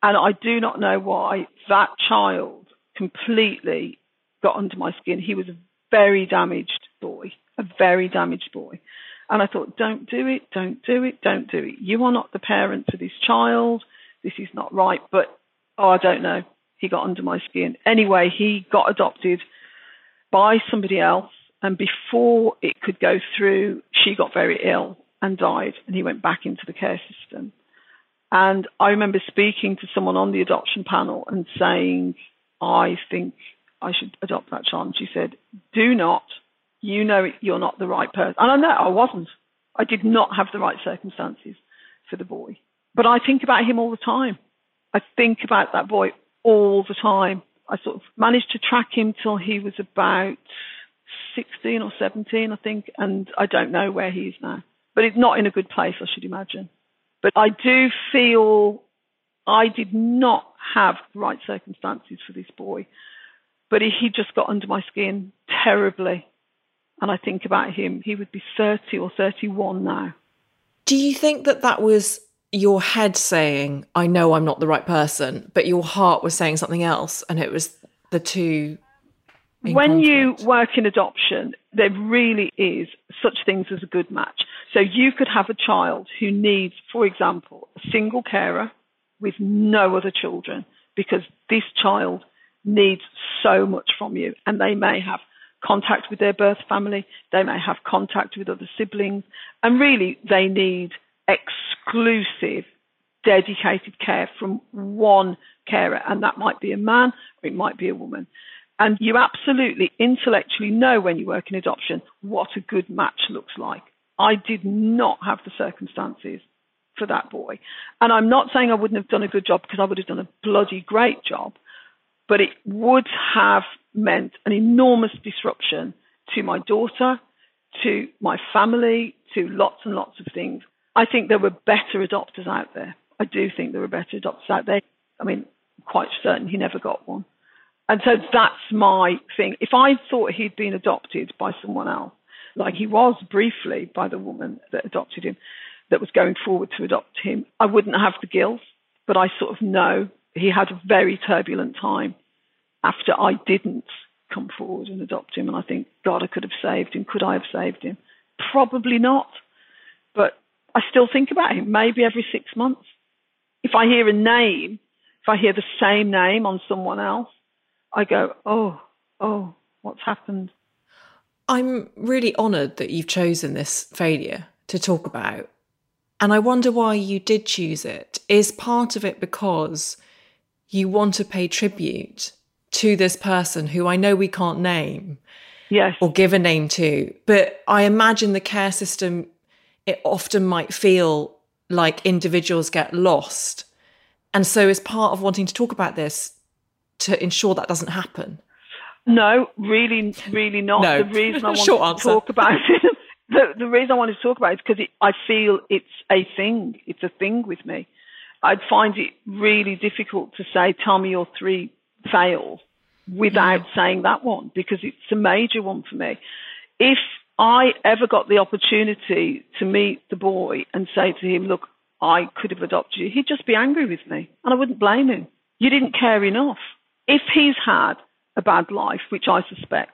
B: And I do not know why that child completely got under my skin. He was a very damaged boy, a very damaged boy. And I thought, don't do it, don't do it, don't do it. You are not the parent to this child. This is not right. But, oh, I don't know. He got under my skin. Anyway, he got adopted by somebody else. And before it could go through, she got very ill and died. And he went back into the care system. And I remember speaking to someone on the adoption panel and saying, I think I should adopt that child. And she said, Do not you know you're not the right person. And I know I wasn't. I did not have the right circumstances for the boy. But I think about him all the time. I think about that boy all the time. I sort of managed to track him till he was about 16 or 17, I think, and I don't know where he is now. But it's not in a good place, I should imagine. But I do feel I did not have the right circumstances for this boy. But he, he just got under my skin terribly and I think about him, he would be 30 or 31 now.
A: Do you think that that was your head saying, I know I'm not the right person, but your heart was saying something else, and it was the two?
B: When you work in adoption, there really is such things as a good match. So you could have a child who needs, for example, a single carer with no other children because this child needs so much from you, and they may have contact with their birth family, they may have contact with other siblings, and really they need exclusive, dedicated care from one carer, and that might be a man or it might be a woman. And you absolutely intellectually know when you work in adoption what a good match looks like. I did not have the circumstances for that boy. And I'm not saying I wouldn't have done a good job because I would have done a bloody great job, but it would have meant an enormous disruption to my daughter, to my family, to lots and lots of things. I think there were better adopters out there. I do think there were better adopters out there. I mean, quite certain he never got one. And so that's my thing. If I thought he'd been adopted by someone else, like he was briefly by the woman that adopted him, that was going forward to adopt him, I wouldn't have the guilt. But I sort of know he had a very turbulent time after I didn't come forward and adopt him. And I think, God, I could have saved him. Could I have saved him? Probably not. But I still think about him maybe every six months. If I hear a name, if I hear the same name on someone else, I go, oh, oh, what's happened?
A: I'm really honoured that you've chosen this failure to talk about. And I wonder why you did choose it. Is part of it because you want to pay tribute to this person who I know we can't name
B: yes.
A: or give a name to. But I imagine the care system, it often might feel like individuals get lost. And so, as part of wanting to talk about this, to ensure that doesn't happen.
B: No, really, really not.
A: No.
B: The reason I want to talk about it, the, the reason I wanted to talk about it is because it, I feel it's a thing. It's a thing with me. I'd find it really difficult to say, tell me your three fails without saying that one because it's a major one for me. If I ever got the opportunity to meet the boy and say to him, look, I could have adopted you, he'd just be angry with me and I wouldn't blame him. You didn't care enough. If he's had a bad life, which I suspect,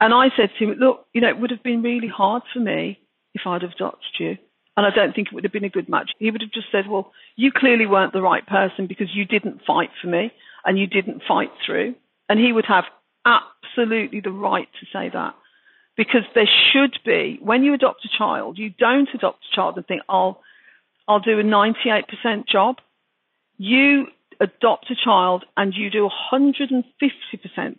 B: And I said to him, look, you know, it would have been really hard for me if I'd have adopted you. And I don't think it would have been a good match. He would have just said, well, you clearly weren't the right person because you didn't fight for me and you didn't fight through. And he would have absolutely the right to say that because there should be, when you adopt a child, you don't adopt a child and think, I'll, I'll do a 98% job. You adopt a child and you do a 150%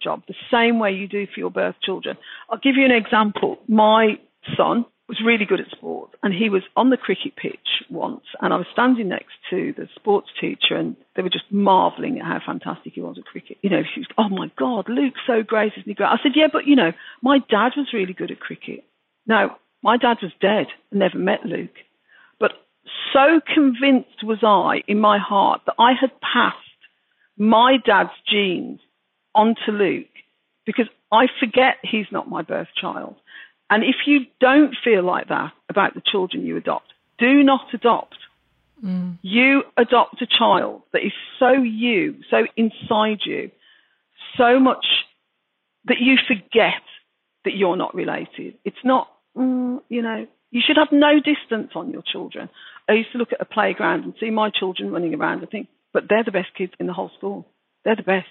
B: job the same way you do for your birth children. I'll give you an example. My son was really good at sports and he was on the cricket pitch once and I was standing next to the sports teacher and they were just marveling at how fantastic he was at cricket. You know, she was, oh my God, Luke's so great, isn't he great? I said, yeah, but you know, my dad was really good at cricket. Now, my dad was dead and never met Luke. But so convinced was I in my heart that I had passed my dad's genes onto Luke because I forget he's not my birth child. And if you don't feel like that about the children you adopt, do not adopt. Mm. You adopt a child that is so you, so inside you, so much that you forget that you're not related. It's not, mm, you know, you should have no distance on your children. I used to look at a playground and see my children running around and think, but they're the best kids in the whole school. They're the best.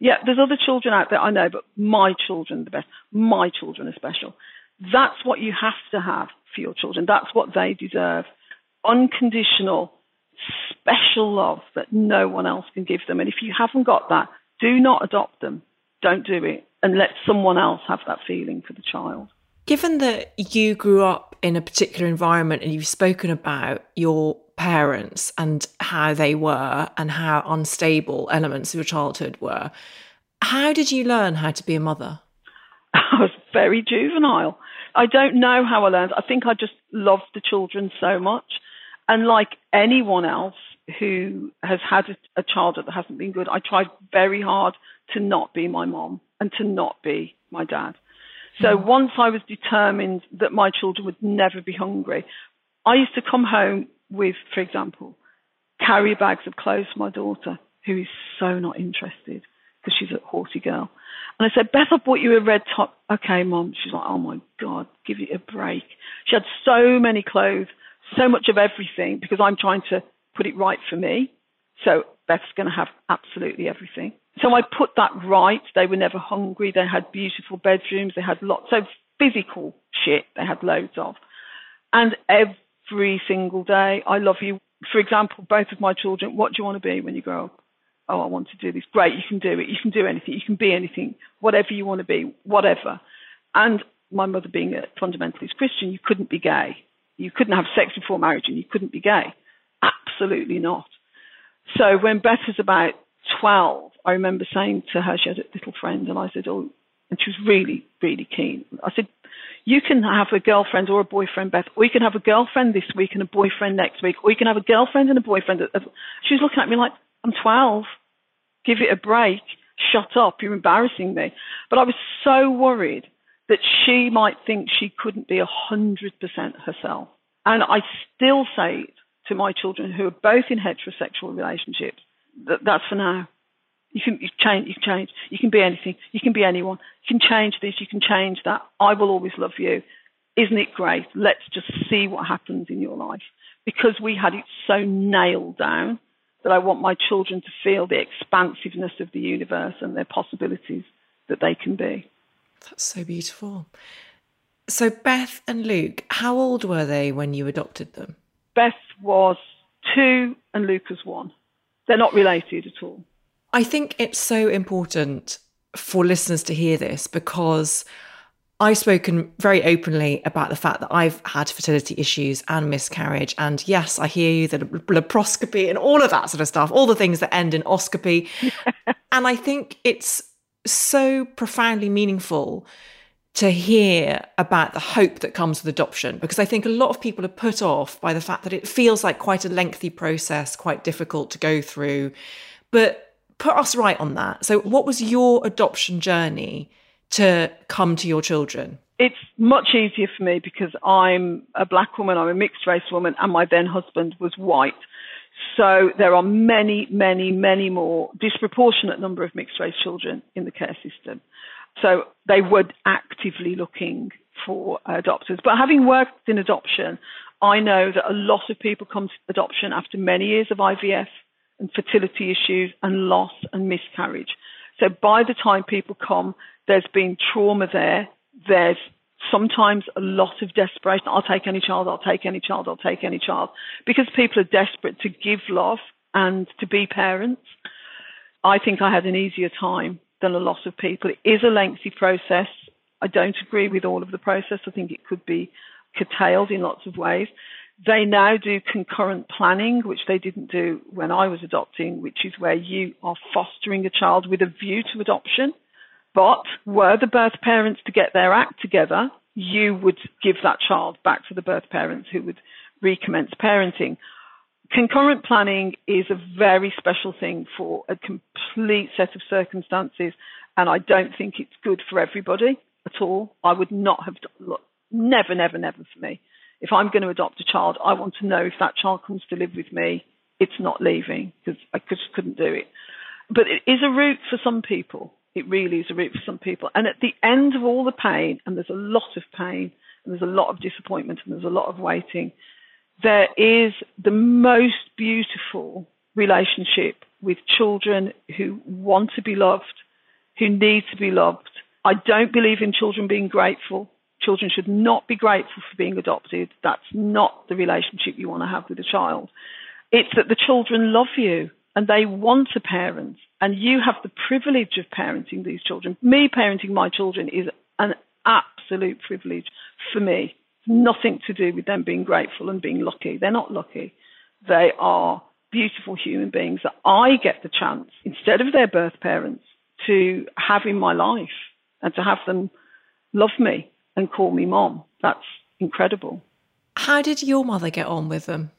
B: Yeah, there's other children out there I know, but my children are the best. My children are special. That's what you have to have for your children. That's what they deserve. Unconditional, special love that no one else can give them. And if you haven't got that, do not adopt them. Don't do it. And let someone else have that feeling for the child.
A: Given that you grew up in a particular environment and you've spoken about your parents and how they were and how unstable elements of your childhood were, how did you learn how to be a mother?
B: I was very juvenile. I don't know how I learned. I think I just loved the children so much. And like anyone else who has had a, a child that hasn't been good, I tried very hard to not be my mom and to not be my dad. So mm. once I was determined that my children would never be hungry, I used to come home with, for example, carrier bags of clothes for my daughter, who is so not interested because she's a horsey girl. And I said, Beth, I bought you a red top. Okay, mom. She's like, oh my God, give it a break. She had so many clothes, so much of everything because I'm trying to put it right for me. So Beth's going to have absolutely everything. So I put that right. They were never hungry. They had beautiful bedrooms. They had lots of physical shit. They had loads of. And every single day, I love you. For example, both of my children, what do you want to be when you grow up? Oh, I want to do this. Great, you can do it. You can do anything. You can be anything, whatever you want to be, whatever. And my mother being a fundamentalist Christian, you couldn't be gay. You couldn't have sex before marriage and you couldn't be gay. Absolutely not. So when Beth was about 12, I remember saying to her, she had a little friend, and I said, oh, and she was really, really keen. I said, you can have a girlfriend or a boyfriend, Beth, or you can have a girlfriend this week and a boyfriend next week, or you can have a girlfriend and a boyfriend. She was looking at me like, I'm 12. Give it a break. Shut up. You're embarrassing me. But I was so worried that she might think she couldn't be 100% herself. And I still say to my children who are both in heterosexual relationships that that's for now. You can you change. You can change. You can be anything. You can be anyone. You can change this. You can change that. I will always love you. Isn't it great? Let's just see what happens in your life because we had it so nailed down that I want my children to feel the expansiveness of the universe and their possibilities that they can be.
A: That's so beautiful. So, Beth and Luke, how old were they when you adopted them?
B: Beth was two and Luke was one. They're not related at all.
A: I think it's so important for listeners to hear this because I've spoken very openly about the fact that I've had fertility issues and miscarriage. And yes, I hear you, the laparoscopy and all of that sort of stuff, all the things that end in oscopy. and I think it's so profoundly meaningful to hear about the hope that comes with adoption because I think a lot of people are put off by the fact that it feels like quite a lengthy process, quite difficult to go through. But put us right on that. So, what was your adoption journey? To come to your children?
B: It's much easier for me because I'm a black woman, I'm a mixed race woman, and my then husband was white. So there are many, many, many more disproportionate number of mixed race children in the care system. So they were actively looking for adopters. But having worked in adoption, I know that a lot of people come to adoption after many years of IVF and fertility issues and loss and miscarriage. So by the time people come, there's been trauma there. There's sometimes a lot of desperation. I'll take any child, I'll take any child, I'll take any child. Because people are desperate to give love and to be parents. I think I had an easier time than a lot of people. It is a lengthy process. I don't agree with all of the process. I think it could be curtailed in lots of ways. They now do concurrent planning, which they didn't do when I was adopting, which is where you are fostering a child with a view to adoption. But were the birth parents to get their act together, you would give that child back to the birth parents who would recommence parenting. Concurrent planning is a very special thing for a complete set of circumstances, and I don't think it's good for everybody at all. I would not have, look, never, never, never for me. If I'm going to adopt a child, I want to know if that child comes to live with me, it's not leaving because I just couldn't do it. But it is a route for some people. It really is a route for some people. And at the end of all the pain, and there's a lot of pain, and there's a lot of disappointment, and there's a lot of waiting, there is the most beautiful relationship with children who want to be loved, who need to be loved. I don't believe in children being grateful. Children should not be grateful for being adopted. That's not the relationship you want to have with a child. It's that the children love you and they want a parent and you have the privilege of parenting these children. Me parenting my children is an absolute privilege for me nothing to do with them being grateful and being lucky. They're not lucky. They are beautiful human beings that I get the chance, instead of their birth parents, to have in my life and to have them love me and call me mom. That's incredible.
A: How did your mother get on with them?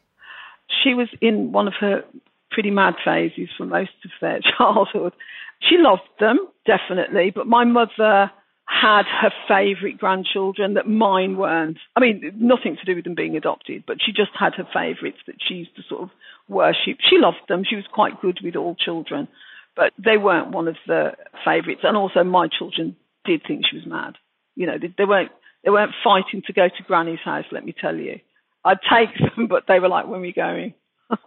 B: She was in one of her pretty mad phases for most of their childhood. She loved them, definitely, but my mother had her favourite grandchildren that mine weren't. I mean, nothing to do with them being adopted, but she just had her favourites that she used to sort of worship. She loved them. She was quite good with all children, but they weren't one of the favourites. And also, my children did think she was mad. You know, they, they weren't they weren't fighting to go to Granny's house. Let me tell you, I'd take them, but they were like, "When are we going?"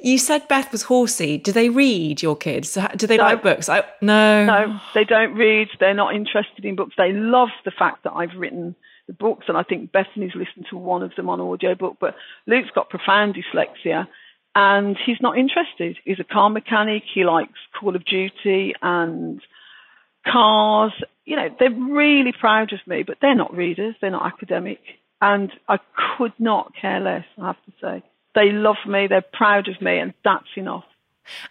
A: you said Beth was horsey. Do they read your kids? Do they no. like books? I, no.
B: No, they don't read. They're not interested in books. They love the fact that I've written the books, and I think Bethany's listened to one of them on audiobook. But Luke's got profound dyslexia, and he's not interested. He's a car mechanic. He likes Call of Duty and cars. You know, they're really proud of me, but they're not readers. They're not academic. And I could not care less, I have to say. They love me, they're proud of me, and that's enough.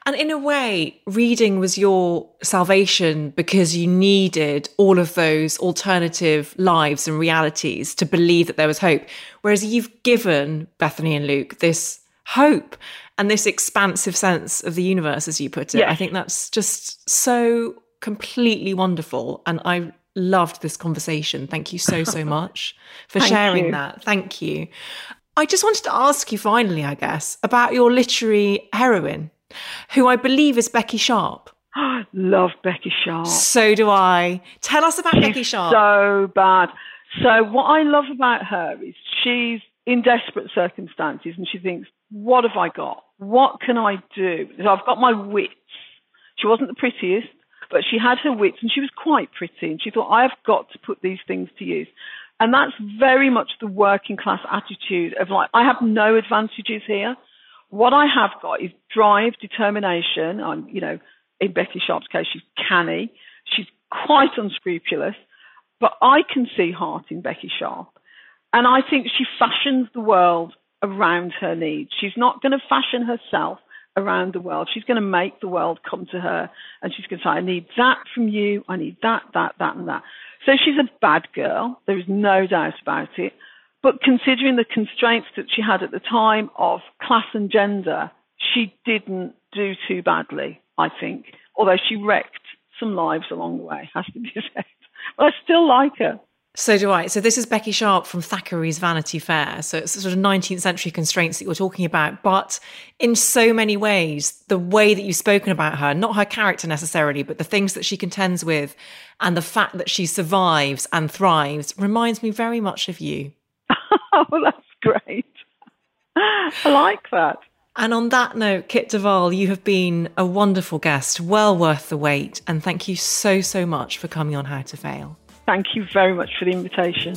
A: And in a way, reading was your salvation because you needed all of those alternative lives and realities to believe that there was hope. Whereas you've given Bethany and Luke this hope and this expansive sense of the universe, as you put it. Yes. I think that's just so completely wonderful. And I loved this conversation. Thank you so, so much for sharing you. that. Thank you. I just wanted to ask you finally, I guess, about your literary heroine, who I believe is Becky Sharp.
B: I love Becky Sharp.
A: So do I. Tell us about
B: she's
A: Becky Sharp.
B: So bad. So what I love about her is she's in desperate circumstances and she thinks, what have I got? What can I do? So I've got my wits. She wasn't the prettiest, but she had her wits and she was quite pretty. And she thought, I have got to put these things to use. And that's very much the working class attitude of like, I have no advantages here. What I have got is drive, determination. I'm, you know, in Becky Sharp's case, she's canny. She's quite unscrupulous, but I can see heart in Becky Sharp. And I think she fashions the world around her needs. She's not going to fashion herself around the world. She's going to make the world come to her and she's going to say, I need that from you. I need that, that, that, and that. So she's a bad girl. There is no doubt about it. But considering the constraints that she had at the time of class and gender, she didn't do too badly, I think. Although she wrecked some lives along the way, has to be said. But I still like her.
A: So do I. So this is Becky Sharp from Thackeray's Vanity Fair. So it's sort of 19th century constraints that you're talking about, but in so many ways, the way that you've spoken about her, not her character necessarily, but the things that she contends with and the fact that she survives and thrives reminds me very much of you.
B: oh, that's great. I like that.
A: And on that note, Kit de Waal, you have been a wonderful guest, well worth the wait. And thank you so, so much for coming on How to Fail.
B: Thank you very much for the invitation.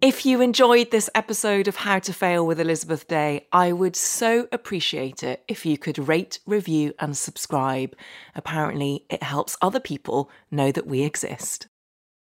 A: If you enjoyed this episode of How to Fail with Elizabeth Day, I would so appreciate it if you could rate, review, and subscribe. Apparently, it helps other people know that we exist.